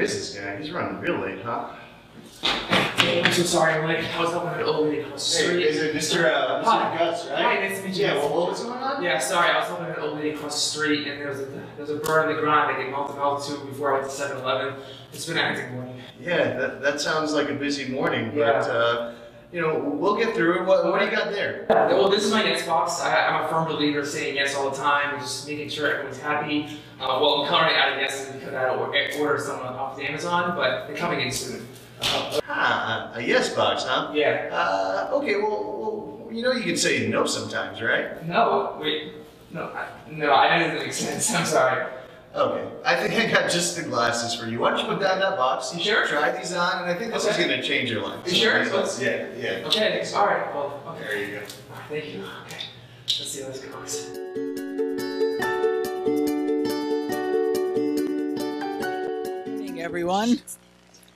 is this guy? He's running real late, huh? I'm so sorry, I'm late. I was helping an old lady across the street. Hey, is it Mr. Uh, Mr. Guts, right? Hi, nice to meet you. Yeah, well, what's going on? Yeah, sorry, I was helping an old lady across the street, and there was a there was a bird in the ground. I get melted out to before I went to 7-Eleven. It's been a hectic morning. Yeah, that, that sounds like a busy morning, Yeah. but, uh, you know, we'll get through it. What, what do you got there? Well, this is my yes box. I, I'm a firm believer saying yes all the time, and just making sure everyone's happy. Uh, well, I'm currently out of yeses because I or- ordered some off of Amazon, but they're coming in soon. Uh, Ah, a yes box, huh? yeah. Uh, okay, well, well, you know you can say no sometimes, right? No, wait. No, I, no, I didn't make sense. I'm sorry. Okay, I think I got just the glasses for you. Why don't you put down that box? You Sure. should try these on, and I think this is gonna change your life. You sure? So, Yeah, yeah. Okay, all right. Well, okay. There you go. All right, thank you. Okay. Let's see how this goes. morning, everyone.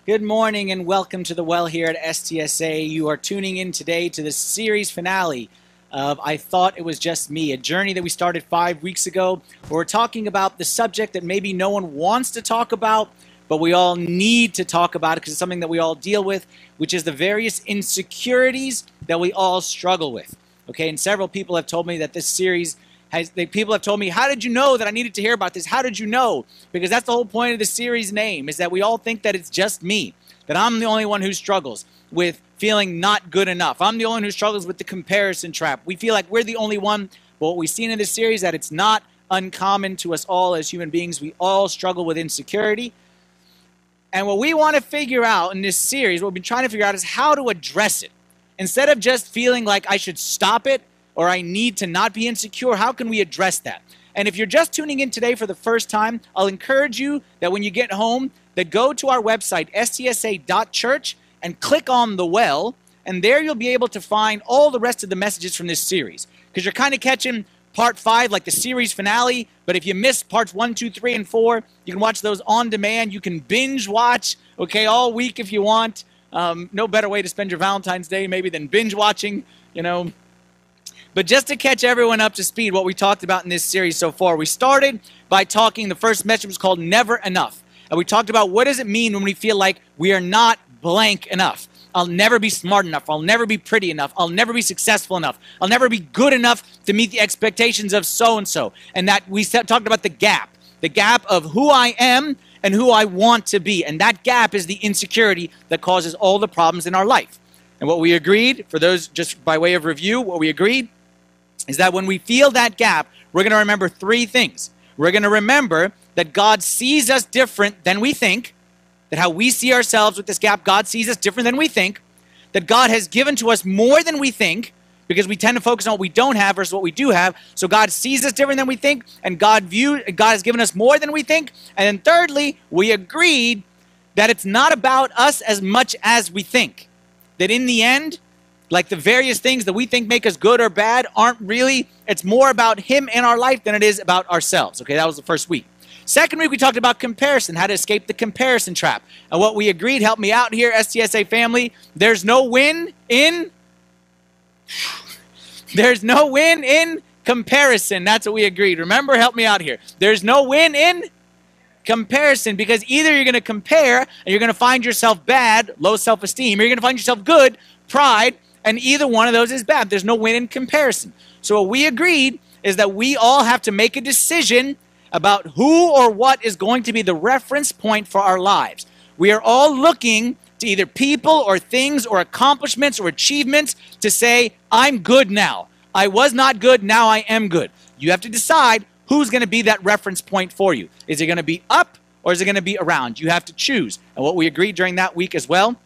Good morning and welcome to the well here at STSA. You are tuning in today to the series finale of I Thought It Was Just Me, a journey that we started five weeks ago. Where we're talking about the subject that maybe no one wants to talk about, but we all need to talk about it because it's something that we all deal with, which is the various insecurities that we all struggle with. Okay, and several people have told me that this series has, they, people have told me, how did you know that I needed to hear about this? How did you know? Because that's the whole point of the series name, is that we all think that it's just me, that I'm the only one who struggles with feeling not good enough. I'm the only one who struggles with the comparison trap. We feel like we're the only one, but what we've seen in this series that it's not uncommon to us all as human beings. We all struggle with insecurity. And what we want to figure out in this series, what we've been trying to figure out is how to address it. Instead of just feeling like I should stop it or I need to not be insecure, how can we address that? And if you're just tuning in today for the first time, I'll encourage you that when you get home, that go to our website, stsa.church, and click on the well, and there you'll be able to find all the rest of the messages from this series. Because you're kind of catching part five, like the series finale, but if you missed parts one, two, three, and four, you can watch those on demand. You can binge watch, okay, all week if you want. Um, no better way to spend your Valentine's Day maybe than binge watching, you know, but just to catch everyone up to speed, what we talked about in this series so far, we started by talking, the first message was called Never Enough. And we talked about what does it mean when we feel like we are not blank enough. I'll never be smart enough. I'll never be pretty enough. I'll never be successful enough. I'll never be good enough to meet the expectations of so and so. And that we talked about the gap, the gap of who I am and who I want to be. And that gap is the insecurity that causes all the problems in our life. And what we agreed, for those just by way of review, what we agreed is that when we feel that gap, we're going to remember three things. We're going to remember that God sees us different than we think, that how we see ourselves with this gap, God sees us different than we think, that God has given to us more than we think, because we tend to focus on what we don't have versus what we do have. So God sees us different than we think, and God view God has given us more than we think. And then thirdly, we agreed that it's not about us as much as we think. That in the end, like the various things that we think make us good or bad aren't really, it's more about Him in our life than it is about ourselves. Okay, that was the first week. Second week, we talked about comparison, how to escape the comparison trap. And what we agreed, help me out here, STSA family, there's no win in, there's no win in comparison. That's what we agreed. Remember, help me out here. There's no win in comparison because either you're going to compare and you're going to find yourself bad, low self esteem, or you're going to find yourself good, pride, and either one of those is bad. There's no win in comparison. So, what we agreed is that we all have to make a decision about who or what is going to be the reference point for our lives. We are all looking to either people or things or accomplishments or achievements to say, I'm good now. I was not good, now I am good. You have to decide who's going to be that reference point for you. Is it going to be up or is it going to be around? You have to choose. And what we agreed during that week as well,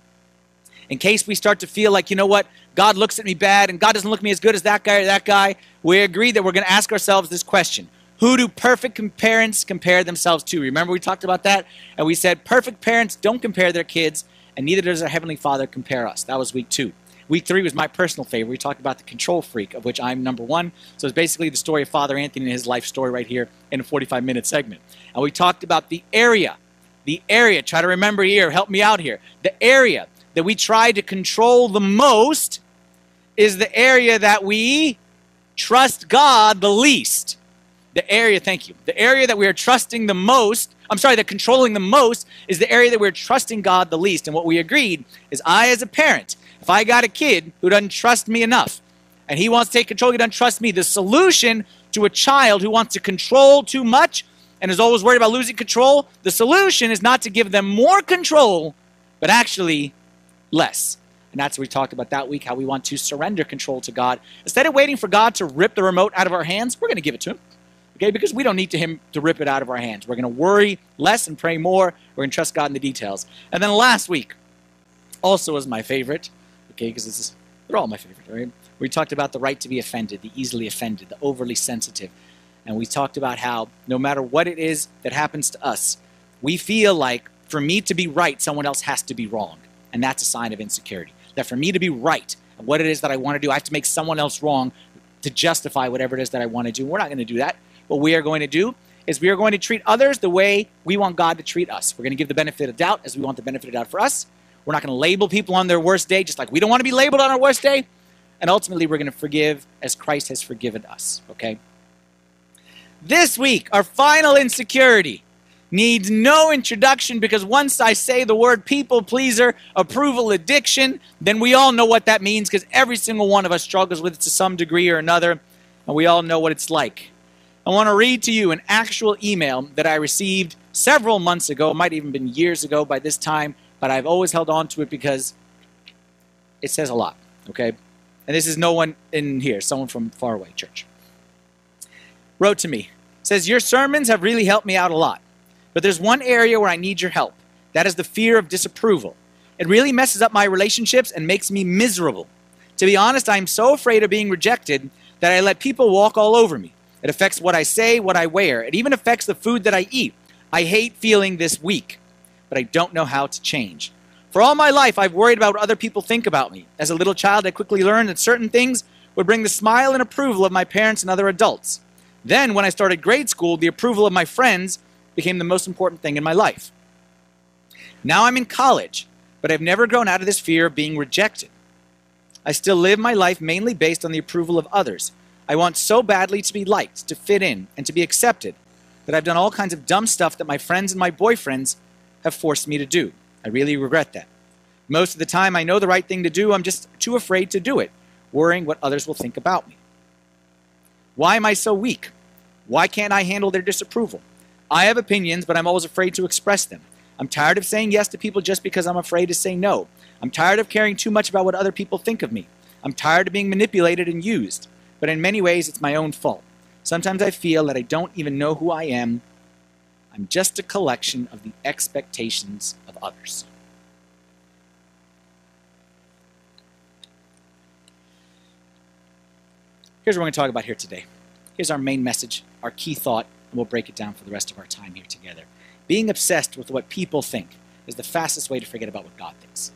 in case we start to feel like, you know what, God looks at me bad and God doesn't look at me as good as that guy or that guy, we agreed that we're going to ask ourselves this question. Who do perfect parents compare themselves to? Remember we talked about that? And we said perfect parents don't compare their kids, and neither does our Heavenly Father compare us. That was week two. Week three was my personal favorite. We talked about the control freak, of which I'm number one. So it's basically the story of Father Anthony and his life story right here in a 45 minute segment. And we talked about the area, the area, try to remember here, help me out here. The area that we try to control the most is the area that we trust God the least. The area, thank you, the area that we are trusting the most, I'm sorry, that controlling the most is the area that we're trusting God the least. And what we agreed is I, as a parent, if I got a kid who doesn't trust me enough and he wants to take control, he doesn't trust me, the solution to a child who wants to control too much and is always worried about losing control, the solution is not to give them more control, but actually less. And that's what we talked about that week how we want to surrender control to God. Instead of waiting for God to rip the remote out of our hands, we're going to give it to Him. Okay, because we don't need to him to rip it out of our hands. We're going to worry less and pray more. We're going to trust God in the details. And then last week, also was my favorite. Okay, because this is they're all my favorite. Right? We talked about the right to be offended, the easily offended, the overly sensitive, and we talked about how no matter what it is that happens to us, we feel like for me to be right, someone else has to be wrong, and that's a sign of insecurity. That for me to be right, what it is that I want to do, I have to make someone else wrong to justify whatever it is that I want to do. We're not going to do that what we are going to do is we are going to treat others the way we want God to treat us. We're going to give the benefit of doubt as we want the benefit of doubt for us. We're not going to label people on their worst day just like we don't want to be labeled on our worst day. And ultimately, we're going to forgive as Christ has forgiven us, okay? This week, our final insecurity needs no introduction because once I say the word people pleaser, approval addiction, then we all know what that means because every single one of us struggles with it to some degree or another, and we all know what it's like. I want to read to you an actual email that I received several months ago. It might even been years ago by this time, but I've always held on to it because it says a lot, okay? And this is no one in here, someone from far away church. Wrote to me, says, Your sermons have really helped me out a lot, but there's one area where I need your help. That is the fear of disapproval. It really messes up my relationships and makes me miserable. To be honest, I'm so afraid of being rejected that I let people walk all over me. It affects what I say, what I wear. It even affects the food that I eat. I hate feeling this weak, but I don't know how to change. For all my life, I've worried about what other people think about me. As a little child, I quickly learned that certain things would bring the smile and approval of my parents and other adults. Then, when I started grade school, the approval of my friends became the most important thing in my life. Now I'm in college, but I've never grown out of this fear of being rejected. I still live my life mainly based on the approval of others. I want so badly to be liked, to fit in, and to be accepted that I've done all kinds of dumb stuff that my friends and my boyfriends have forced me to do. I really regret that. Most of the time, I know the right thing to do, I'm just too afraid to do it, worrying what others will think about me. Why am I so weak? Why can't I handle their disapproval? I have opinions, but I'm always afraid to express them. I'm tired of saying yes to people just because I'm afraid to say no. I'm tired of caring too much about what other people think of me. I'm tired of being manipulated and used but in many ways it's my own fault. Sometimes I feel that I don't even know who I am. I'm just a collection of the expectations of others. Here's what we're going to talk about here today. Here's our main message, our key thought, and we'll break it down for the rest of our time here together. Being obsessed with what people think is the fastest way to forget about what God thinks.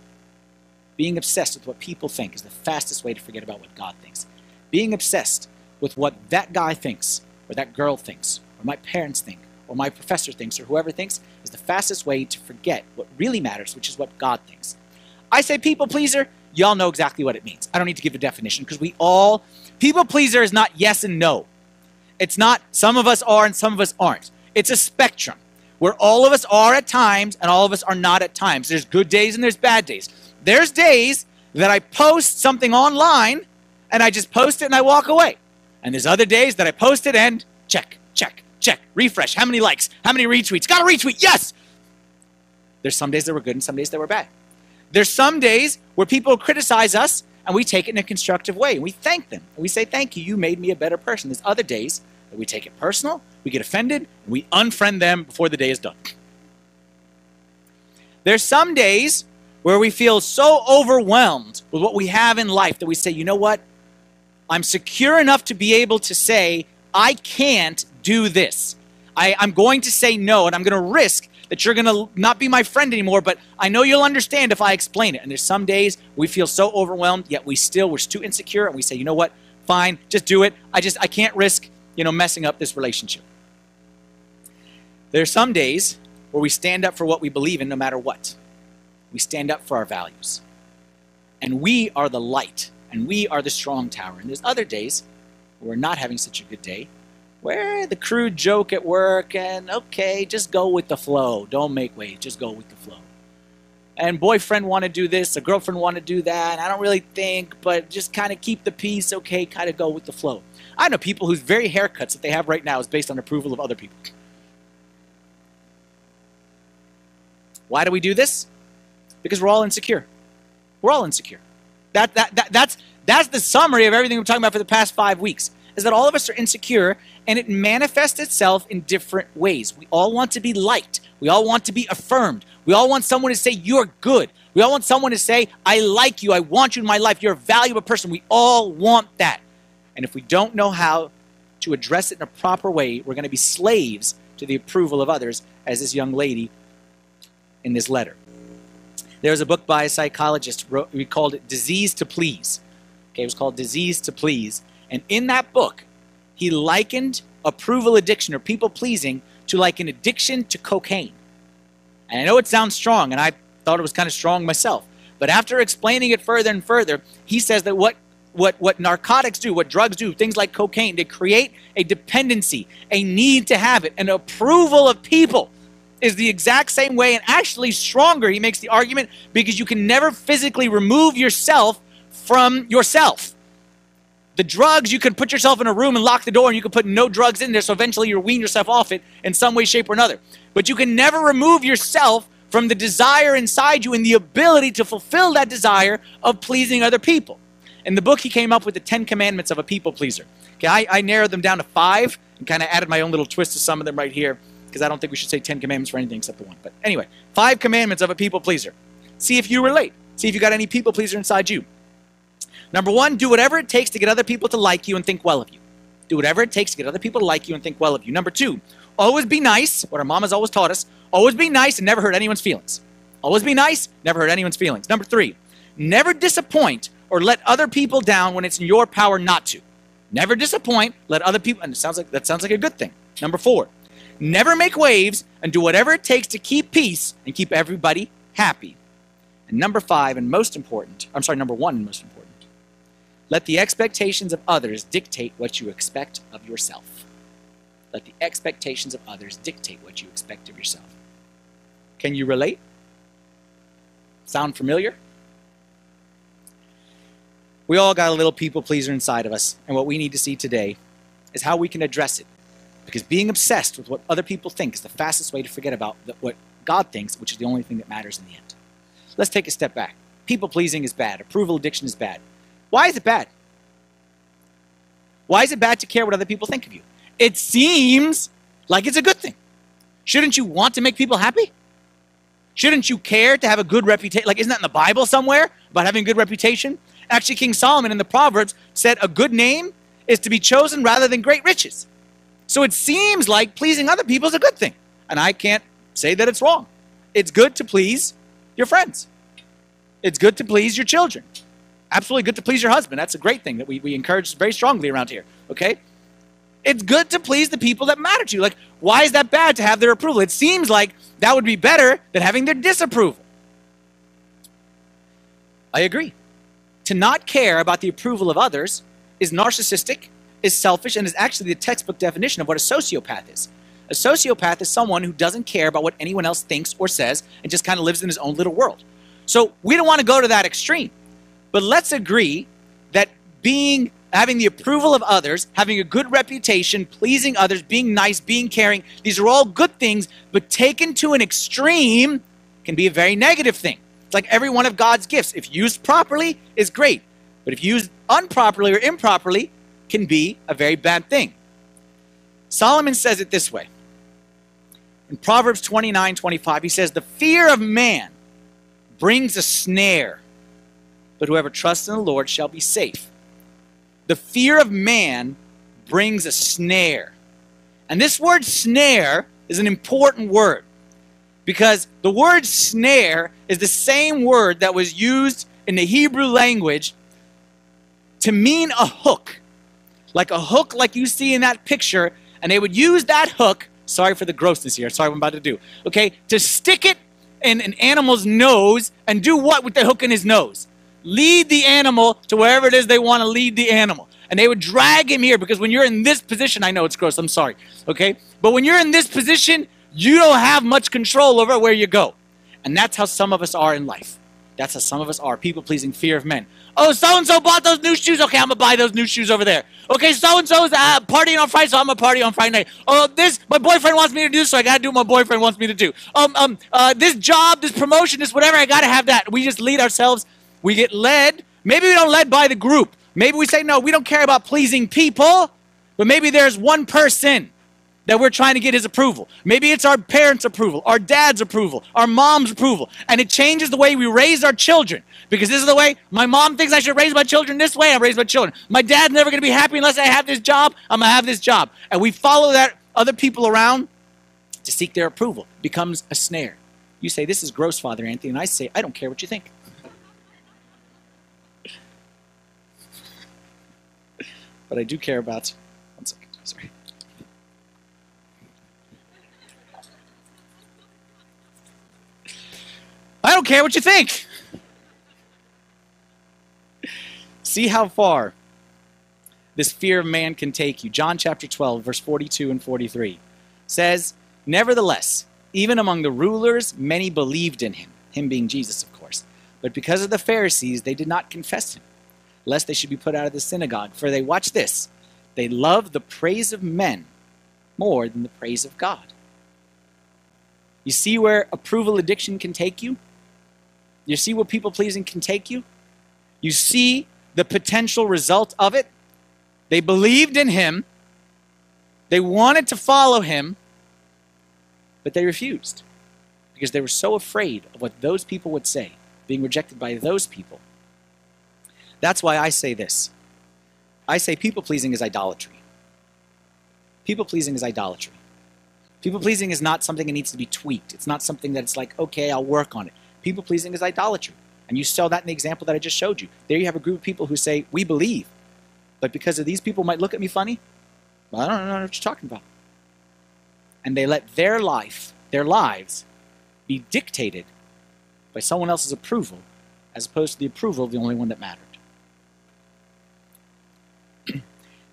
Being obsessed with what people think is the fastest way to forget about what God thinks being obsessed with what that guy thinks, or that girl thinks, or my parents think, or my professor thinks, or whoever thinks, is the fastest way to forget what really matters, which is what God thinks. I say people pleaser, y'all know exactly what it means. I don't need to give a definition because we all, people pleaser is not yes and no. It's not some of us are and some of us aren't. It's a spectrum where all of us are at times and all of us are not at times. There's good days and there's bad days. There's days that I post something online and I just post it and I walk away. And there's other days that I post it and check, check, check, refresh. How many likes? How many retweets? Got a retweet. Yes. There's some days that were good and some days that were bad. There's some days where people criticize us and we take it in a constructive way and we thank them. And we say, Thank you, you made me a better person. There's other days that we take it personal, we get offended, and we unfriend them before the day is done. There's some days where we feel so overwhelmed with what we have in life that we say, you know what? I'm secure enough to be able to say, I can't do this. I, am going to say no, and I'm going to risk that you're going to not be my friend anymore, but I know you'll understand if I explain it. And there's some days we feel so overwhelmed, yet we still, we're too insecure, and we say, you know what, fine, just do it. I just, I can't risk, you know, messing up this relationship. There are some days where we stand up for what we believe in no matter what. We stand up for our values. And we are the light and we are the strong tower. And there's other days where we're not having such a good day, where the crude joke at work and okay, just go with the flow. Don't make waves, just go with the flow. And boyfriend want to do this, a girlfriend want to do that. I don't really think, but just kind of keep the peace, okay, kind of go with the flow. I know people whose very haircuts that they have right now is based on approval of other people. Why do we do this? Because we're all insecure. We're all insecure. That, that, that, that's, that's the summary of everything we're talking about for the past five weeks, is that all of us are insecure, and it manifests itself in different ways. We all want to be liked. We all want to be affirmed. We all want someone to say, you're good. We all want someone to say, I like you. I want you in my life. You're a valuable person. We all want that. And if we don't know how to address it in a proper way, we're going to be slaves to the approval of others, as this young lady in this letter. There was a book by a psychologist, wrote, we called it Disease to Please. Okay, it was called Disease to Please. And in that book, he likened approval addiction or people pleasing to like an addiction to cocaine. And I know it sounds strong, and I thought it was kind of strong myself. But after explaining it further and further, he says that what what, what narcotics do, what drugs do, things like cocaine, they create a dependency, a need to have it, an approval of people is the exact same way and actually stronger. He makes the argument because you can never physically remove yourself from yourself. The drugs, you can put yourself in a room and lock the door and you can put no drugs in there, so eventually you wean yourself off it in some way, shape, or another. But you can never remove yourself from the desire inside you and the ability to fulfill that desire of pleasing other people. In the book, he came up with the Ten Commandments of a people pleaser. Okay, I, I narrowed them down to five and kind of added my own little twist to some of them right here because I don't think we should say Ten Commandments for anything except the one. But anyway, five commandments of a people pleaser. See if you relate. See if you got any people pleaser inside you. Number one, do whatever it takes to get other people to like you and think well of you. Do whatever it takes to get other people to like you and think well of you. Number two, always be nice. What our mom has always taught us. Always be nice and never hurt anyone's feelings. Always be nice, never hurt anyone's feelings. Number three, never disappoint or let other people down when it's in your power not to. Never disappoint, let other people, and it sounds like that sounds like a good thing. Number four, never make waves and do whatever it takes to keep peace and keep everybody happy. And number five, and most important, I'm sorry, number one and most important, let the expectations of others dictate what you expect of yourself. Let the expectations of others dictate what you expect of yourself. Can you relate? Sound familiar? We all got a little people pleaser inside of us, and what we need to see today is how we can address it. Because being obsessed with what other people think is the fastest way to forget about what God thinks, which is the only thing that matters in the end. Let's take a step back. People pleasing is bad, approval addiction is bad. Why is it bad? Why is it bad to care what other people think of you? It seems like it's a good thing. Shouldn't you want to make people happy? Shouldn't you care to have a good reputation? Like, isn't that in the Bible somewhere about having a good reputation? Actually, King Solomon in the Proverbs said a good name is to be chosen rather than great riches. So it seems like pleasing other people is a good thing. And I can't say that it's wrong. It's good to please your friends, it's good to please your children. Absolutely good to please your husband. That's a great thing that we, we encourage very strongly around here. Okay? It's good to please the people that matter to you. Like, why is that bad to have their approval? It seems like that would be better than having their disapproval. I agree to not care about the approval of others is narcissistic, is selfish, and is actually the textbook definition of what a sociopath is. A sociopath is someone who doesn't care about what anyone else thinks or says and just kind of lives in his own little world. So we don't want to go to that extreme. But let's agree that being having the approval of others, having a good reputation, pleasing others, being nice, being caring, these are all good things, but taken to an extreme can be a very negative thing. It's like every one of God's gifts. If used properly, is great. But if used improperly or improperly, can be a very bad thing. Solomon says it this way. In Proverbs 29 25, he says, The fear of man brings a snare, but whoever trusts in the Lord shall be safe. The fear of man brings a snare. And this word snare is an important word because the word snare is the same word that was used in the Hebrew language to mean a hook. Like a hook, like you see in that picture, and they would use that hook. Sorry for the grossness here. Sorry what I'm about to do. Okay, to stick it in an animal's nose and do what with the hook in his nose? Lead the animal to wherever it is they want to lead the animal. and they would drag him here because when you're in this position, I know it's gross, I'm sorry, okay? But when you're in this position, you don't have much control over where you go. And that's how some of us are in life. That's how some of us are people pleasing, fear of men. Oh, so and so bought those new shoes. Okay, I'm gonna buy those new shoes over there. Okay, so and so's uh, partying on Friday, so I'm gonna party on Friday night. Oh, this my boyfriend wants me to do, so I gotta do what my boyfriend wants me to do. Um, um, uh, this job, this promotion, this whatever, I gotta have that. We just lead ourselves. We get led. Maybe we don't led by the group. Maybe we say no, we don't care about pleasing people, but maybe there's one person that we're trying to get his approval. Maybe it's our parents' approval, our dad's approval, our mom's approval, and it changes the way we raise our children. Because this is the way my mom thinks I should raise my children this way, I raise my children. My dad's never going to be happy unless I have this job, I'm going to have this job. And we follow that other people around to seek their approval. It becomes a snare. You say, This is gross, Father Anthony, and I say, I don't care what you think. but I do care about. One second, sorry. Don't care what you think. See how far this fear of man can take you. John chapter 12, verse 42 and 43 says, Nevertheless, even among the rulers, many believed in him, him being Jesus, of course. But because of the Pharisees, they did not confess him, lest they should be put out of the synagogue. For they, watch this, they love the praise of men more than the praise of God. You see where approval addiction can take you? You see what people pleasing can take you? You see the potential result of it? They believed in him, they wanted to follow him, but they refused because they were so afraid of what those people would say, being rejected by those people. That's why I say this I say people pleasing is idolatry. People pleasing is idolatry. People pleasing is not something that needs to be tweaked. It's not something that's like, okay, I'll work on it. People pleasing is idolatry. And you saw that in the example that I just showed you. There you have a group of people who say, We believe. But because of these people might look at me funny, well, I don't know what you're talking about. And they let their life, their lives, be dictated by someone else's approval as opposed to the approval of the only one that mattered.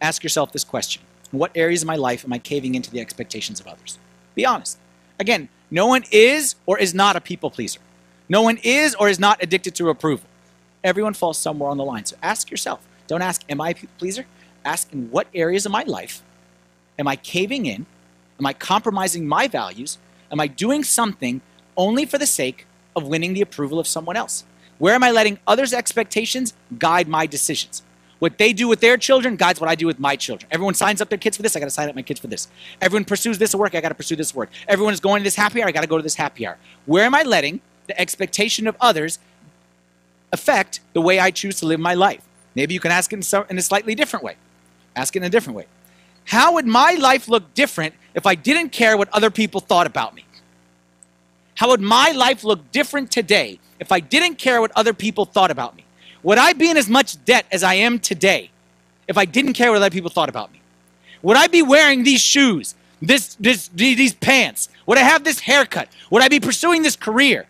Ask yourself this question In what areas of my life am I caving into the expectations of others? Be honest. Again, no one is or is not a people pleaser. No one is or is not addicted to approval. Everyone falls somewhere on the line. So ask yourself. Don't ask, Am I a people pleaser? Ask, In what areas of my life am I caving in? Am I compromising my values? Am I doing something only for the sake of winning the approval of someone else? Where am I letting others' expectations guide my decisions? What they do with their children guides what I do with my children. Everyone signs up their kids for this, I gotta sign up my kids for this. Everyone pursues this work, I gotta pursue this work. Everyone is going to this happy hour, I gotta go to this happy hour. Where am I letting the expectation of others affect the way I choose to live my life? Maybe you can ask it in, a slightly different way. Ask it in a different way. How would my life look different if I didn't care what other people thought about me? How would my life look different today if I didn't care what other people thought about me? Would I be in as much debt as I am today if I didn't care what other people thought about me? Would I be wearing these shoes, this, this, these pants? Would I have this haircut? Would I be pursuing this career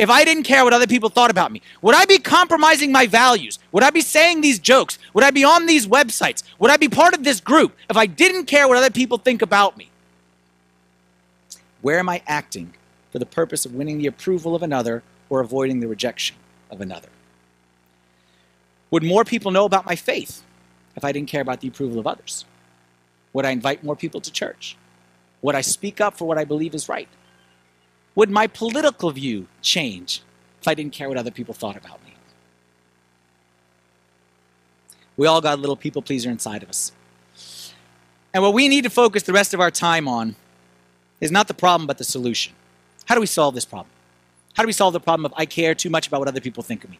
if I didn't care what other people thought about me? Would I be compromising my values? Would I be saying these jokes? Would I be on these websites? Would I be part of this group if I didn't care what other people think about me? Where am I acting for the purpose of winning the approval of another or avoiding the rejection of another? Would more people know about my faith if I didn't care about the approval of others? Would I invite more people to church? Would I speak up for what I believe is right? Would my political view change if I didn't care what other people thought about me? We all got a little people pleaser inside of us. And what we need to focus the rest of our time on is not the problem, but the solution. How do we solve this problem? How do we solve the problem of I care too much about what other people think of me?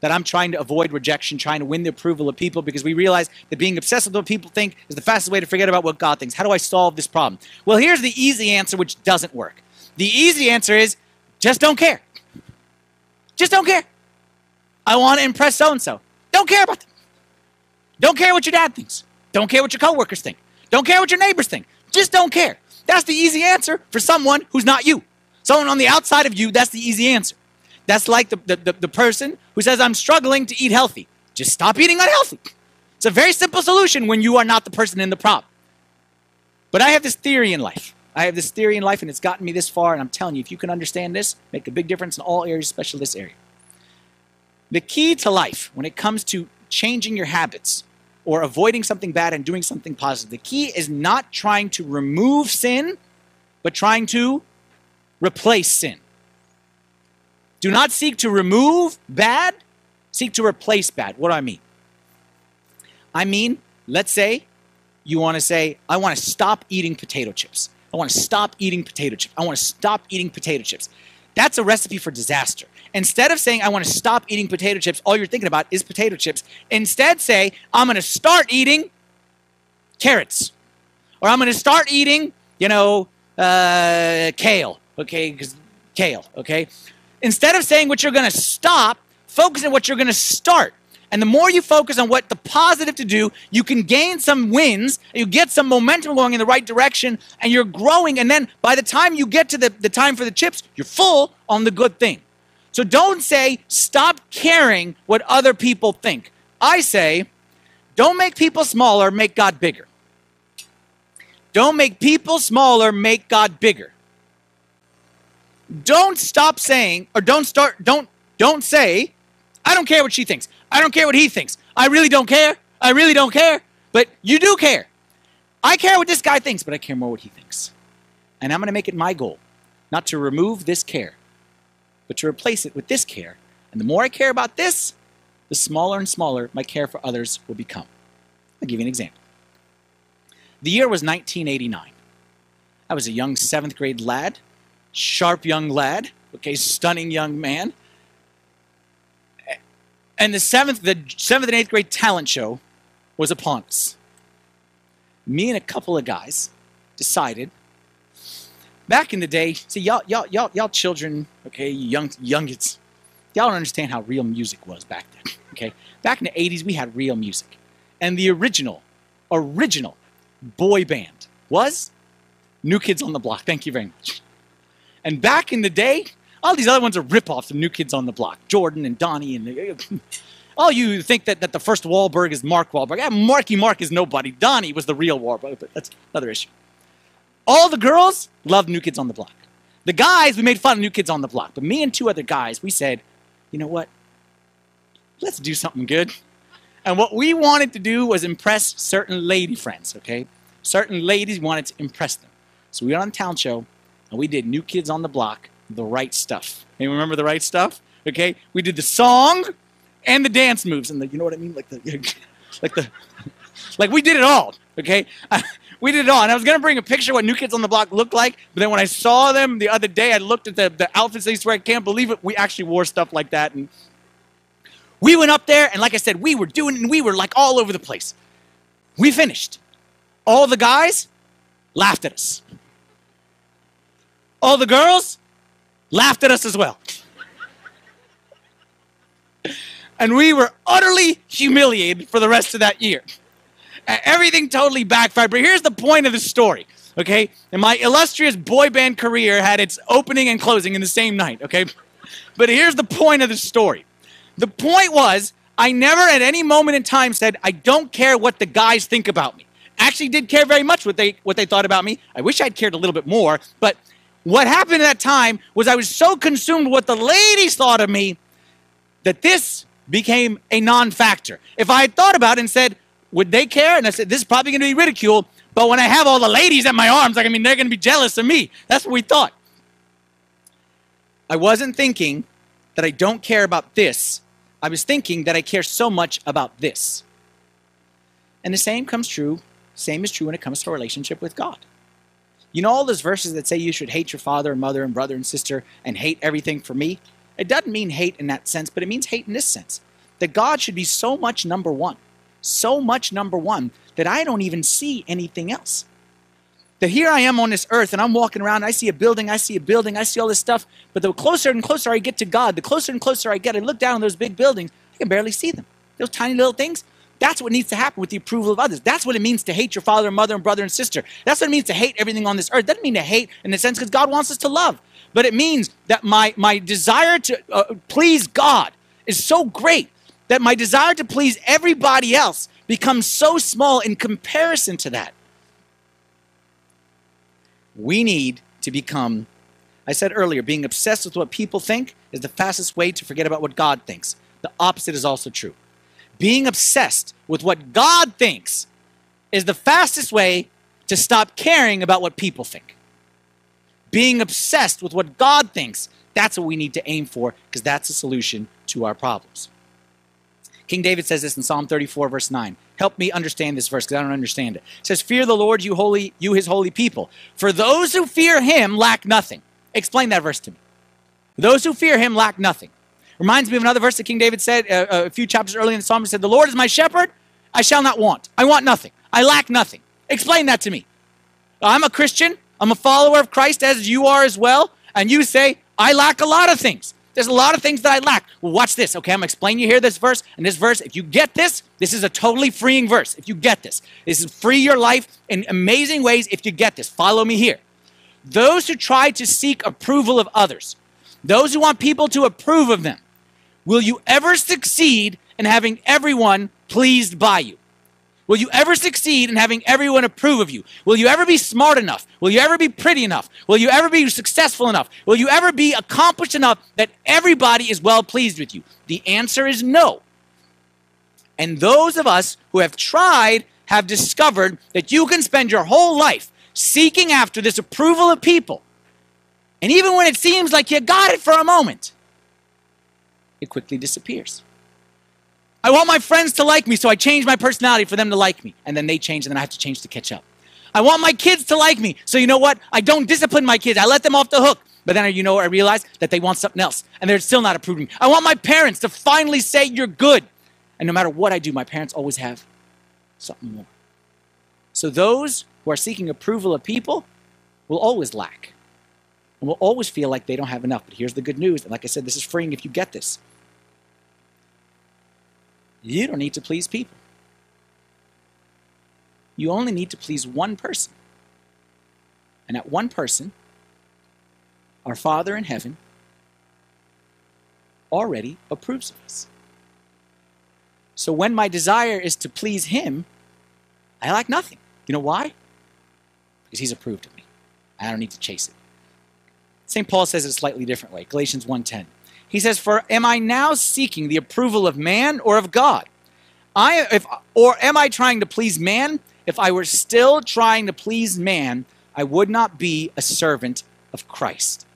That I'm trying to avoid rejection, trying to win the approval of people because we realize that being obsessed with what people think is the fastest way to forget about what God thinks. How do I solve this problem? Well, here's the easy answer, which doesn't work. The easy answer is just don't care. Just don't care. I want to impress so and so. Don't care about them. Don't care what your dad thinks. Don't care what your coworkers think. Don't care what your neighbors think. Just don't care. That's the easy answer for someone who's not you. Someone on the outside of you, that's the easy answer. That's like the, the, the, the person who says, I'm struggling to eat healthy. Just stop eating unhealthy. It's a very simple solution when you are not the person in the problem. But I have this theory in life. I have this theory in life, and it's gotten me this far. And I'm telling you, if you can understand this, make a big difference in all areas, especially this area. The key to life when it comes to changing your habits or avoiding something bad and doing something positive, the key is not trying to remove sin, but trying to replace sin. Do not seek to remove bad, seek to replace bad. What do I mean? I mean, let's say you want to say, I want to stop eating potato chips. I want to stop eating potato chips. I want to stop eating potato chips. That's a recipe for disaster. Instead of saying, I want to stop eating potato chips, all you're thinking about is potato chips. Instead, say, I'm going to start eating carrots. Or I'm going to start eating, you know, uh, kale. Okay, because kale. Okay. Instead of saying what you're going to stop, focus on what you're going to start. And the more you focus on what the positive to do, you can gain some wins, you get some momentum going in the right direction, and you're growing. And then by the time you get to the, the time for the chips, you're full on the good thing. So don't say, stop caring what other people think. I say, don't make people smaller, make God bigger. Don't make people smaller, make God bigger. Don't stop saying, or don't start, don't, don't say, I don't care what she thinks. I don't care what he thinks. I really don't care. I really don't care. But you do care. I care what this guy thinks, but I care more what he thinks. And I'm going to make it my goal not to remove this care, but to replace it with this care. And the more I care about this, the smaller and smaller my care for others will become. I'll give you an example. The year was 1989. I was a young seventh grade lad, sharp young lad, okay, stunning young man and the seventh, the seventh and eighth grade talent show was upon us. Me and a couple of guys decided. Back in the day, see y'all, y'all, y'all, y'all children, okay, young youngins, y'all don't understand how real music was back then. Okay, back in the '80s, we had real music, and the original, original boy band was New Kids on the Block. Thank you very much. And back in the day, all these other ones are ripoffs of New Kids on the Block. Jordan and Donnie and all you think that, that the first Wahlberg is Mark Wahlberg. Yeah, Marky Mark is nobody. Donnie was the real Wahlberg, but that's another issue. All the girls loved New Kids on the Block. The guys, we made fun of New Kids on the Block. But me and two other guys, we said, you know what? Let's do something good. And what we wanted to do was impress certain lady friends, okay? Certain ladies wanted to impress them. So we went on a town show and we did New Kids on the Block the right stuff. Hey, remember the right stuff? Okay, we did the song and the dance moves, and the, you know what I mean, like the, like the, like we did it all. Okay, we did it all. And I was gonna bring a picture of what New Kids on the Block looked like, but then when I saw them the other day, I looked at the, the outfits they used to wear. I can't believe it. We actually wore stuff like that, and we went up there, and like I said, we were doing, and we were like all over the place. We finished. All the guys laughed at us. All the girls laughed at us as well. and we were utterly humiliated for the rest of that year. Uh, everything totally backfired. But here's the point of the story, okay? And my illustrious boy band career had its opening and closing in the same night, okay? But here's the point of the story. The point was, I never at any moment in time said, I don't care what the guys think about me. Actually, did care very much what they what they thought about me. I wish I'd cared a little bit more, but what happened at that time was I was so consumed with what the ladies thought of me that this became a non factor. If I had thought about it and said, would they care? And I said, this is probably going to be ridiculed. But when I have all the ladies at my arms, like, I mean, they're going to be jealous of me. That's what we thought. I wasn't thinking that I don't care about this. I was thinking that I care so much about this. And the same comes true, same is true when it comes to a relationship with God. You know all those verses that say you should hate your father and mother and brother and sister and hate everything for me? It doesn't mean hate in that sense, but it means hate in this sense. That God should be so much number one, so much number one, that I don't even see anything else. That here I am on this earth and I'm walking around, I see a building, I see a building, I see all this stuff, but the closer and closer I get to God, the closer and closer I get, I look down on those big buildings, I can barely see them. Those tiny little things, that's what needs to happen with the approval of others. That's what it means to hate your father and mother and brother and sister. That's what it means to hate everything on this earth. It doesn't mean to hate in the sense because God wants us to love, but it means that my, my desire to uh, please God is so great that my desire to please everybody else becomes so small in comparison to that. We need to become, I said earlier, being obsessed with what people think is the fastest way to forget about what God thinks. The opposite is also true. Being obsessed with what God thinks is the fastest way to stop caring about what people think. Being obsessed with what God thinks, that's what we need to aim for because that's the solution to our problems. King David says this in Psalm 34, verse 9. Help me understand this verse because I don't understand it. It says, Fear the Lord, you holy, you his holy people. For those who fear him lack nothing. Explain that verse to me. Those who fear him lack nothing. Reminds me of another verse that King David said uh, a few chapters earlier in the Psalm. He said, The Lord is my shepherd, I shall not want. I want nothing. I lack nothing. Explain that to me. I'm a Christian. I'm a follower of Christ as you are as well. And you say, I lack a lot of things. There's a lot of things that I lack. Well, watch this. Okay, I'm going to explain you here this verse. And this verse, if you get this, this is a totally freeing verse. If you get this, this is free your life in amazing ways if you get this. Follow me here. Those who try to seek approval of others, those who want people to approve of them, will you ever succeed in having everyone pleased by you? Will you ever succeed in having everyone approve of you? Will you ever be smart enough? Will you ever be pretty enough? Will you ever be successful enough? Will you ever be accomplished enough that everybody is well pleased with you? The answer is no. And those of us who have tried have discovered that you can spend your whole life seeking after this approval of people. And even when it seems like you got it for a moment, it quickly disappears. I want my friends to like me, so I change my personality for them to like me. And then they change, and then I have to change to catch up. I want my kids to like me, so you know what? I don't discipline my kids. I let them off the hook. But then you know I realize? That they want something else, and they're still not approving. I want my parents to finally say you're good. And no matter what I do, my parents always have something more. So those who are seeking approval of people will always lack and will always feel like they don't have enough. But here's the good news. And like I said, this is freeing if you get this. You don't need to please people. You only need to please one person. And that one person, our Father in heaven, already approves of us. So when my desire is to please Him, I lack nothing. You know why? Because He's approved of me. I don't need to chase it. St. Paul says it a slightly different way. Galatians 1:10. He says, For am I now seeking the approval of man or of God? I if or am I trying to please man? If I were still trying to please man, I would not be a servant of Christ.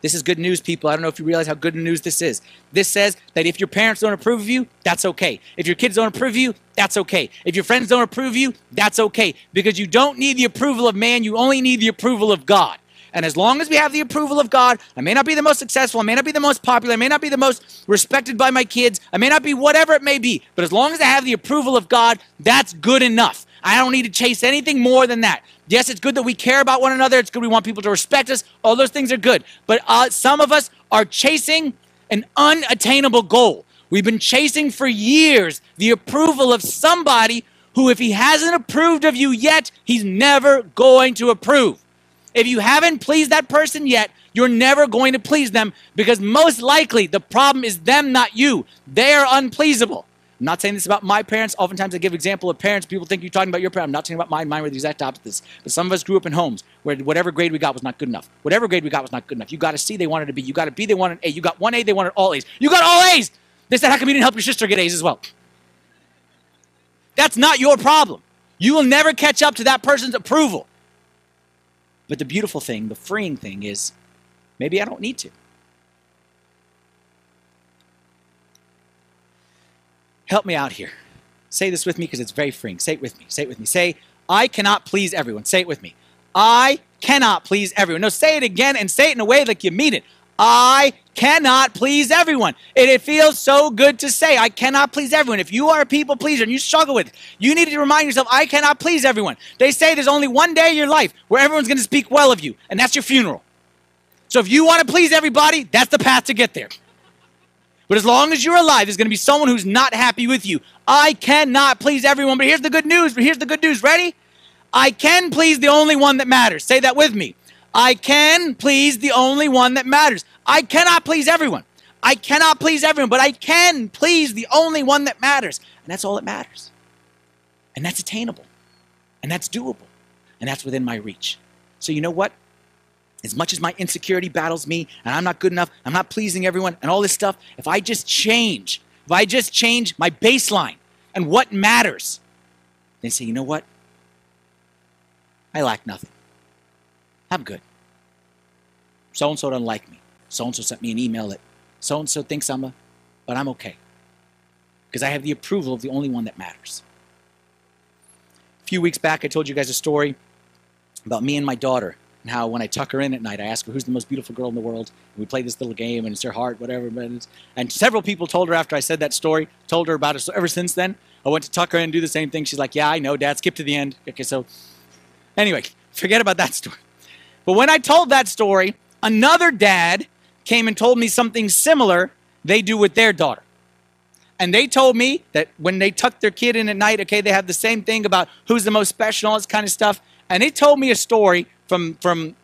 This is good news, people. I don't know if you realize how good news this is. This says that if your parents don't approve of you, that's okay. If your kids don't approve of you, that's okay. If your friends don't approve of you, that's okay. Because you don't need the approval of man, you only need the approval of God. And as long as we have the approval of God, I may not be the most successful, I may not be the most popular, I may not be the most respected by my kids, I may not be whatever it may be, but as long as I have the approval of God, that's good enough. I don't need to chase anything more than that. Yes, it's good that we care about one another. It's good we want people to respect us. All those things are good. But uh, some of us are chasing an unattainable goal. We've been chasing for years the approval of somebody who, if he hasn't approved of you yet, he's never going to approve. If you haven't pleased that person yet, you're never going to please them because most likely the problem is them, not you. They are unpleasable. I'm not saying this about my parents. Oftentimes I give example of parents. People think you're talking about your parents. I'm not talking about mine. Mine were the exact opposite. this. But some of us grew up in homes where whatever grade we got was not good enough. Whatever grade we got was not good enough. You got a C, they wanted a B. You got a B, they wanted an A. You got one A, they wanted all A's. You got all A's. They said, how come you didn't help your sister get A's as well? That's not your problem. You will never catch up to that person's approval. But the beautiful thing, the freeing thing is maybe I don't need to. Help me out here. Say this with me because it's very freeing. Say it with me. Say it with me. Say, I cannot please everyone. Say it with me. I cannot please everyone. No, say it again and say it in a way like you mean it. I cannot please everyone. And it feels so good to say, I cannot please everyone. If you are a people pleaser and you struggle with it, you need to remind yourself, I cannot please everyone. They say there's only one day in your life where everyone's going to speak well of you, and that's your funeral. So if you want to please everybody, that's the path to get there. But as long as you're alive, there's going to be someone who's not happy with you. I cannot please everyone. But here's the good news. Here's the good news. Ready? I can please the only one that matters. Say that with me. I can please the only one that matters. I cannot please everyone. I cannot please everyone, but I can please the only one that matters. And that's all that matters. And that's attainable. And that's doable. And that's within my reach. So, you know what? As much as my insecurity battles me and I'm not good enough, I'm not pleasing everyone, and all this stuff, if I just change, if I just change my baseline and what matters, then say, you know what? I lack nothing. I'm good. So and so doesn't like me. So and so sent me an email that so and so thinks I'm a, but I'm okay. Because I have the approval of the only one that matters. A few weeks back, I told you guys a story about me and my daughter and how when I tuck her in at night, I ask her who's the most beautiful girl in the world. And we play this little game, and it's her heart, whatever. And several people told her after I said that story, told her about it. So ever since then, I went to tuck her in and do the same thing. She's like, "Yeah, I know, Dad. Skip to the end." Okay, so anyway, forget about that story. But when I told that story, another dad came and told me something similar they do with their daughter. And they told me that when they tuck their kid in at night, okay, they have the same thing about who's the most special, and all this kind of stuff. And they told me a story from, from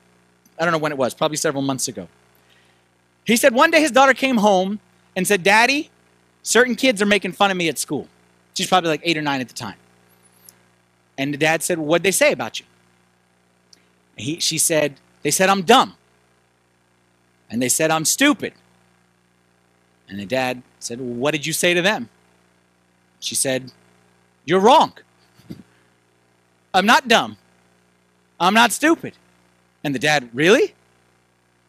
I don't know when it was, probably several months ago. He said one day his daughter came home and said, Daddy, certain kids are making fun of me at school. She's probably like eight or nine at the time. And the dad said, What'd they say about you? He, she said, They said I'm dumb. And they said I'm stupid. And the dad said, well, What did you say to them? She said, You're wrong. I'm not dumb. I'm not stupid. And the dad, Really?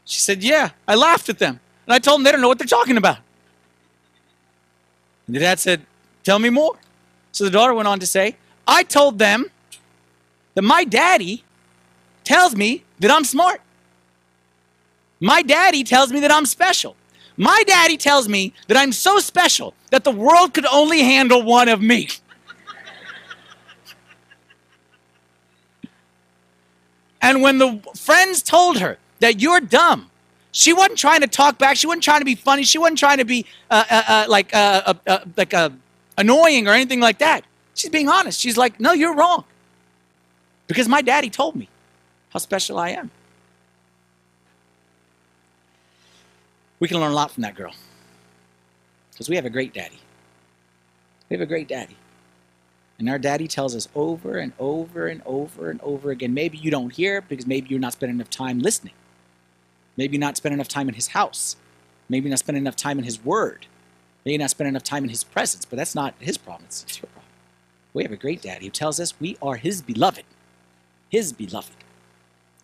She said, Yeah. I laughed at them. And I told them they don't know what they're talking about. And the dad said, Tell me more. So the daughter went on to say, I told them that my daddy tells me that I'm smart. My daddy tells me that I'm special. My daddy tells me that I'm so special that the world could only handle one of me. and when the friends told her that you're dumb, she wasn't trying to talk back. She wasn't trying to be funny. She wasn't trying to be uh, uh, uh, like uh, uh, like uh, annoying or anything like that. She's being honest. She's like, "No, you're wrong," because my daddy told me how special I am. We can learn a lot from that girl because we have a great daddy. We have a great daddy. And our daddy tells us over and over and over and over again. Maybe you don't hear because maybe you're not spending enough time listening. Maybe not spending enough time in his house. Maybe not spending enough time in his word. Maybe not spending enough time in his presence. But that's not his problem, it's, it's your problem. We have a great daddy who tells us we are his beloved. His beloved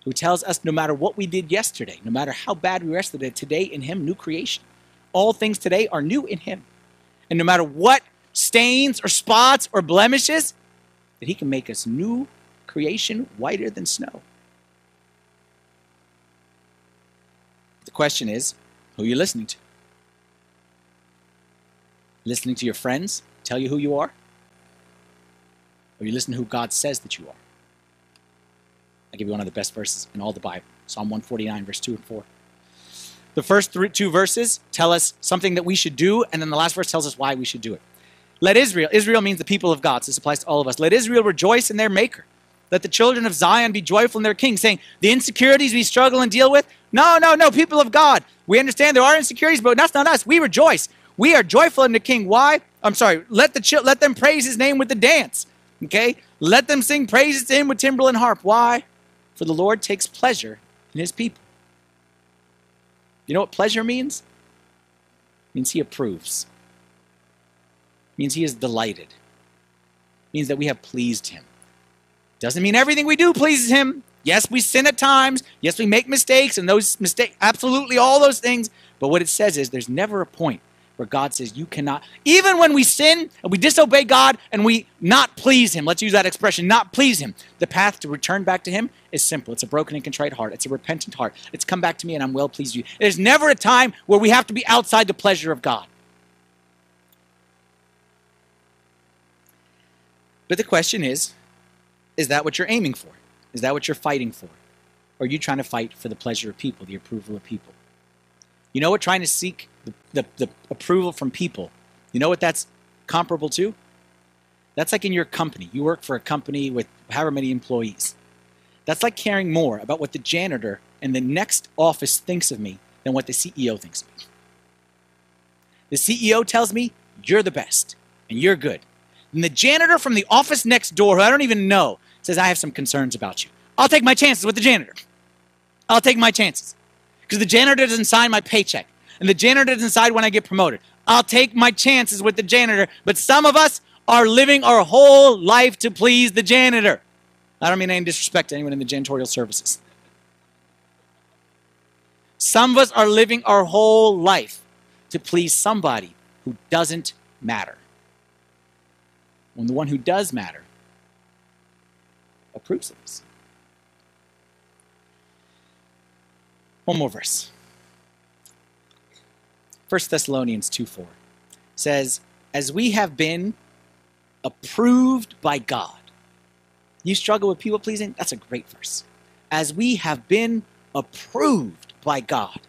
who tells us no matter what we did yesterday, no matter how bad we were yesterday, today in Him, new creation. All things today are new in Him. And no matter what stains or spots or blemishes, that He can make us new creation, whiter than snow. The question is who are you listening to? Listening to your friends tell you who you are? Or you listen to who God says that you are? I'll give you one of the best verses in all the Bible Psalm 149, verse 2 and 4. The first three, two verses tell us something that we should do, and then the last verse tells us why we should do it. Let Israel, Israel means the people of God, so this applies to all of us. Let Israel rejoice in their Maker. Let the children of Zion be joyful in their King, saying, The insecurities we struggle and deal with, no, no, no, people of God. We understand there are insecurities, but that's not us. We rejoice. We are joyful in the King. Why? I'm sorry. Let the let them praise His name with the dance. Okay. Let them sing praises to Him with timbrel and harp. Why? For the Lord takes pleasure in his people. You know what pleasure means? It means he approves. It means he is delighted. It means that we have pleased him. Doesn't mean everything we do pleases him. Yes, we sin at times. Yes, we make mistakes, and those mistakes, absolutely all those things. But what it says is there's never a point where God says you cannot, even when we sin and we disobey God and we not please Him, let's use that expression, not please Him, the path to return back to Him is simple. It's a broken and contrite heart, it's a repentant heart. It's come back to me and I'm well pleased with you. There's never a time where we have to be outside the pleasure of God. But the question is is that what you're aiming for? Is that what you're fighting for? Or are you trying to fight for the pleasure of people, the approval of people? You know what trying to seek the, the, the, approval from people, you know what that's comparable to? That's like in your company. You work for a company with however many employees. That's like caring more about what the janitor in the next office thinks of me than what the CEO thinks of me. The CEO tells me you're the best and you're good. And the janitor from the office next door, who I don't even know, says I have some concerns about you. I'll take my chances with the janitor. I'll take my chances. Because the janitor doesn't sign my paycheck. And the janitor decide when I get promoted. I'll take my chances with the janitor. But some of us are living our whole life to please the janitor. I don't mean any disrespect to anyone in the janitorial services. Some of us are living our whole life to please somebody who doesn't matter. When the one who does matter approves of us. One more verse. 1 Thessalonians 2 4 says, As we have been approved by God. You struggle with people pleasing? That's a great verse. As we have been approved by God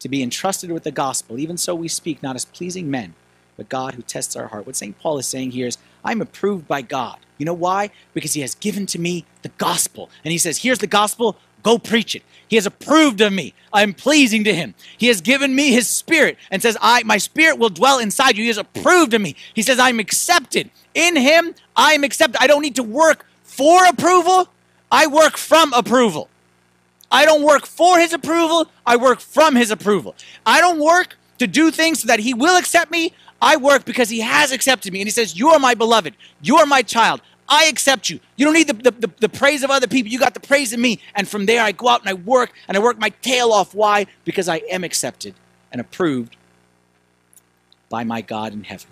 to be entrusted with the gospel, even so we speak not as pleasing men, but God who tests our heart. What St. Paul is saying here is, I'm approved by God. You know why? Because he has given to me the gospel. And he says, Here's the gospel, go preach it. He has approved of me. I'm pleasing to him. He has given me his spirit and says, I my spirit will dwell inside you. He has approved of me. He says, I'm accepted. In him, I am accepted. I don't need to work for approval. I work from approval. I don't work for his approval. I work from his approval. I don't work to do things so that he will accept me. I work because he has accepted me. And he says, You are my beloved. You are my child. I accept you. You don't need the, the, the, the, praise of other people. You got the praise of me. And from there, I go out and I work and I work my tail off. Why? Because I am accepted and approved by my God in heaven.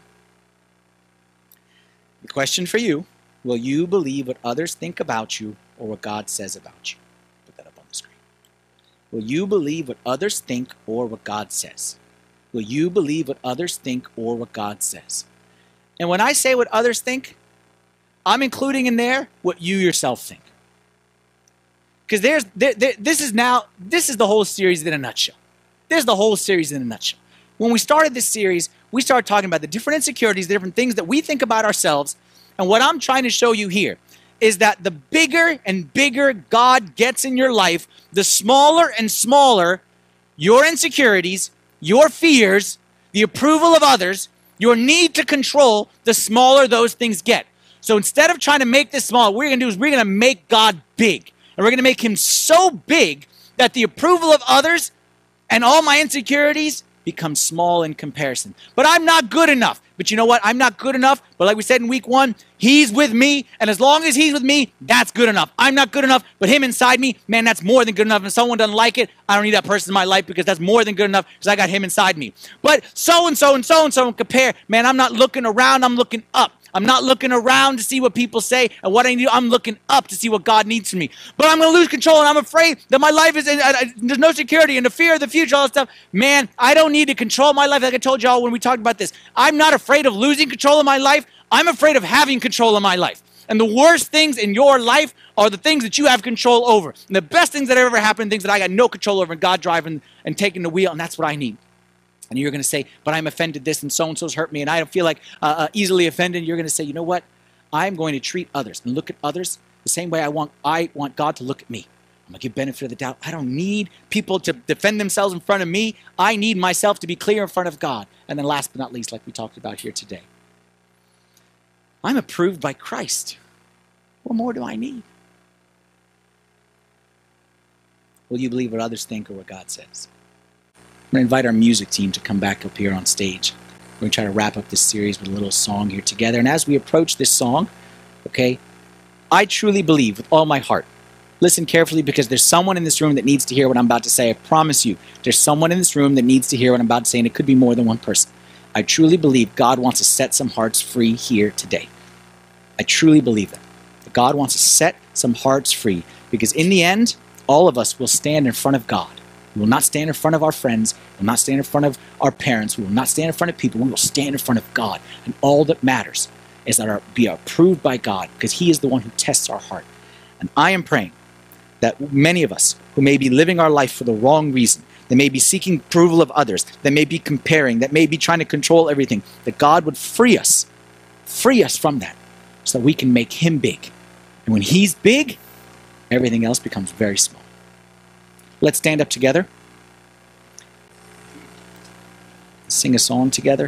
The question for you will you believe what others think about you or what God says about you? Put that up on the screen. Will you believe what others think or what God says? Will you believe what others think or what God says? And when I say what others think, I'm including in there what you yourself think. Because there's there, there, this is now this is the whole series in a nutshell. There's the whole series in a nutshell. When we started this series, we started talking about the different insecurities, the different things that we think about ourselves. And what I'm trying to show you here is that the bigger and bigger God gets in your life, the smaller and smaller your insecurities, your fears, the approval of others, your need to control, the smaller those things get. So instead of trying to make this small, what we're going to do is we're going to make God big. And we're going to make him so big that the approval of others and all my insecurities become small in comparison. But I'm not good enough. But you know what? I'm not good enough. But like we said in week one, he's with me. And as long as he's with me, that's good enough. I'm not good enough. But him inside me, man, that's more than good enough. If someone doesn't like it, I don't need that person in my life because that's more than good enough because I got him inside me. But so and so and so and so and compare, man, I'm not looking around. I'm looking up. I'm not looking around to see what people say and what I need. I'm looking up to see what God needs from me. But I'm going to lose control and I'm afraid that my life is, uh, there's no security and the fear of the future, all that stuff. Man, I don't need to control my life like I told y'all when we talked about this. I'm not afraid of losing control of my life. I'm afraid of having control of my life. And the worst things in your life are the things that you have control over. And the best things that ever happened, things that I got no control over, and God driving and taking the wheel, and that's what I need and you're going to say, but I'm offended this and so and so's hurt me and I don't feel like uh, uh, easily offended, you're going to say, you know what? I'm going to treat others and look at others the same way I want I want God to look at me. I'm going to give benefit of the doubt. I don't need people to defend themselves in front of me. I need myself to be clear in front of God. And then last but not least, like we talked about here today, I'm approved by Christ. What more do I need? Will you believe what others think or what God says? I'm going to invite our music team to come back up here on stage. We're going to try to wrap up this series with a little song here together. And as we approach this song, okay, I truly believe with all my heart. Listen carefully because there's someone in this room that needs to hear what I'm about to say. I promise you, there's someone in this room that needs to hear what I'm about to say, and it could be more than one person. I truly believe God wants to set some hearts free here today. I truly believe that. God wants to set some hearts free because in the end, all of us will stand in front of God we will not stand in front of our friends. We will not stand in front of our parents. We will not stand in front of people. We will stand in front of God. And all that matters is that our, be approved by God because He is the one who tests our heart. And I am praying that many of us who may be living our life for the wrong reason, that may be seeking approval of others, that may be comparing, that may be trying to control everything, that God would free us, free us from that so that we can make Him big. And when He's big, everything else becomes very small. Let's stand up together. sing a song together.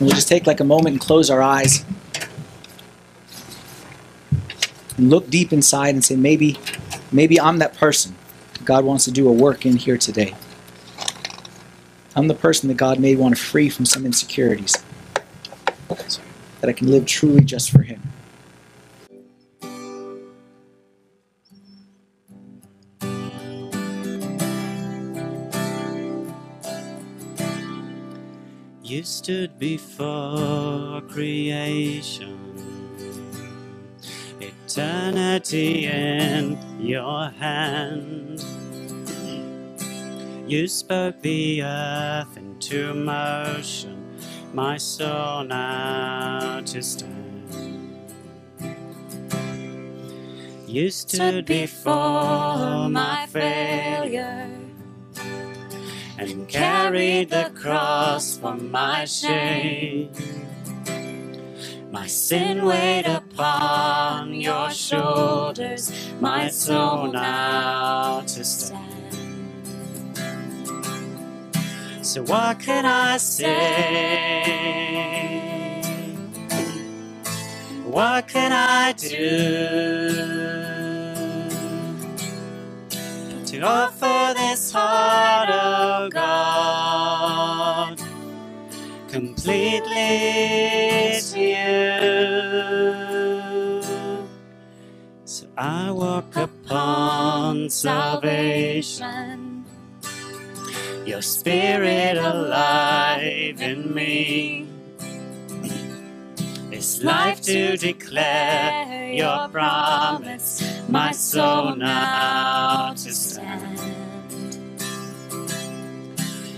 We'll just take like a moment and close our eyes and look deep inside and say, maybe, maybe I'm that person. God wants to do a work in here today. I'm the person that God may want to free from some insecurities, that I can live truly just for Him. You stood before creation, eternity in your hand. You spoke the earth into motion, my soul now to stand. You stood before my failure and carried the cross for my shame. My sin weighed upon your shoulders, my soul now to stand. So, what can I say? What can I do? to offer this heart, oh God, completely to you. So I walk upon salvation, your spirit alive in me. It's life to declare your promise, my soul now to stand.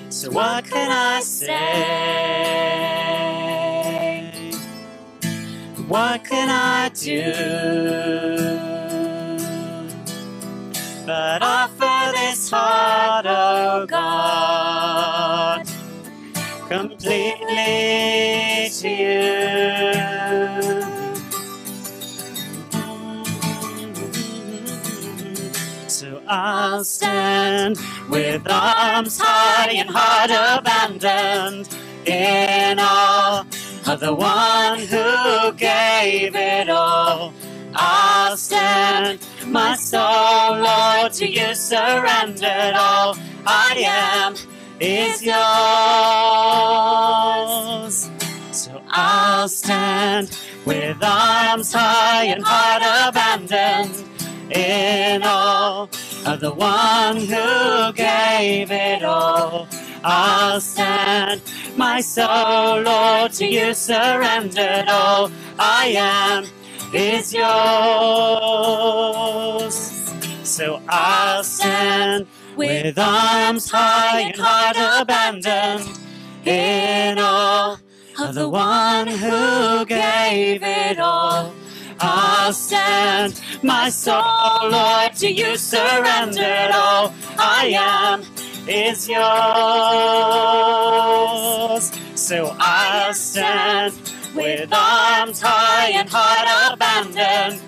So, what can I say? What can I do? I'll stand with arms high and heart abandoned in awe of the one who gave it all. I'll stand, my soul, Lord, to you surrendered all. I am is yours. So I'll stand with arms high and heart abandoned in awe of the one who gave it all. I'll stand, my soul, Lord, to you surrendered all. I am is yours. So I'll stand with arms high and heart abandoned in awe of the one who gave it all. I'll stand, my soul, Lord, to you surrendered all. I am is yours. So I'll stand with arms high and heart abandoned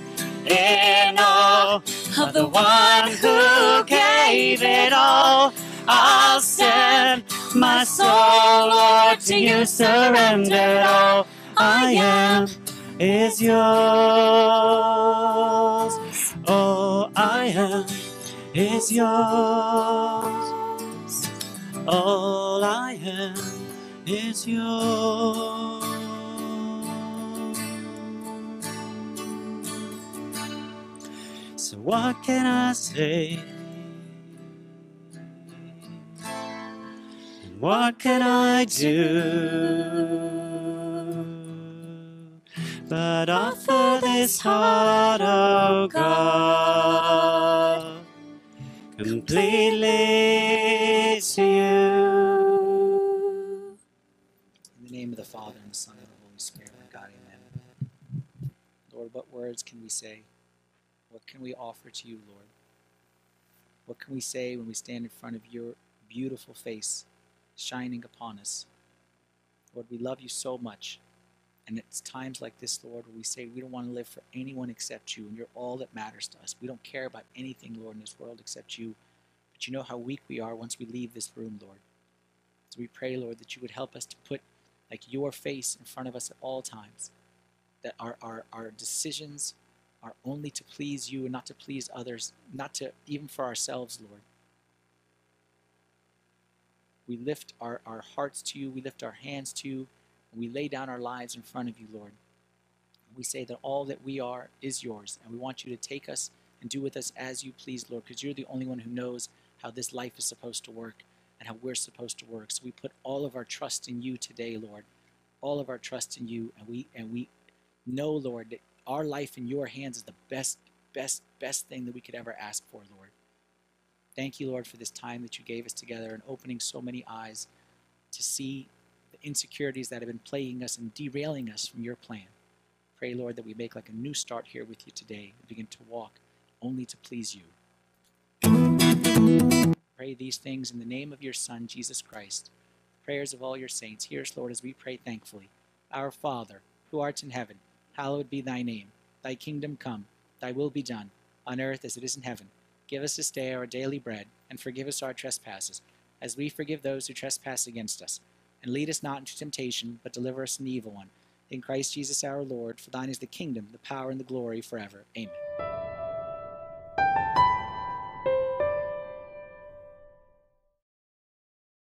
in awe of the one who gave it all. I'll stand, my soul, Lord, to you surrender all. I am is yours. All I am is yours. All I am is yours. So what can I say? And what can I do? But offer this heart, oh, oh God, completely to you. In the name of the Father, and the Son, and the Holy Spirit, of God, amen. Lord, what words can we say? What can we offer to you, Lord? What can we say when we stand in front of your beautiful face shining upon us? Lord, we love you so much, And it's times like this, Lord, where we say we don't want to live for anyone except you, and you're all that matters to us. We don't care about anything, Lord, in this world except you. But you know how weak we are once we leave this room, Lord. So we pray, Lord, that you would help us to put like your face in front of us at all times. That our, our, our decisions are only to please you and not to please others, not to even for ourselves, Lord. We lift our, our hearts to you, we lift our hands to you, we lay down our lives in front of you, Lord. We say that all that we are is yours, and we want you to take us and do with us as you please, Lord, because you're the only one who knows how this life is supposed to work and how we're supposed to work. So we put all of our trust in you today, Lord. All of our trust in you, and we and we know, Lord, that our life in your hands is the best, best, best thing that we could ever ask for, Lord. Thank you, Lord, for this time that you gave us together and opening so many eyes to see the insecurities that have been plaguing us and derailing us from your plan. Pray, Lord, that we make like a new start here with you today and begin to walk only to please you. Pray these things in the name of your Son, Jesus Christ. Prayers of all your saints. Hear us, Lord, as we pray thankfully. Our Father, who art in heaven, hallowed be thy name. Thy kingdom come, thy will be done, on earth as it is in heaven. Give us this day our daily bread, and forgive us our trespasses, as we forgive those who trespass against us. And lead us not into temptation, but deliver us from the evil one. In Christ Jesus our Lord, for thine is the kingdom, the power, and the glory forever. Amen.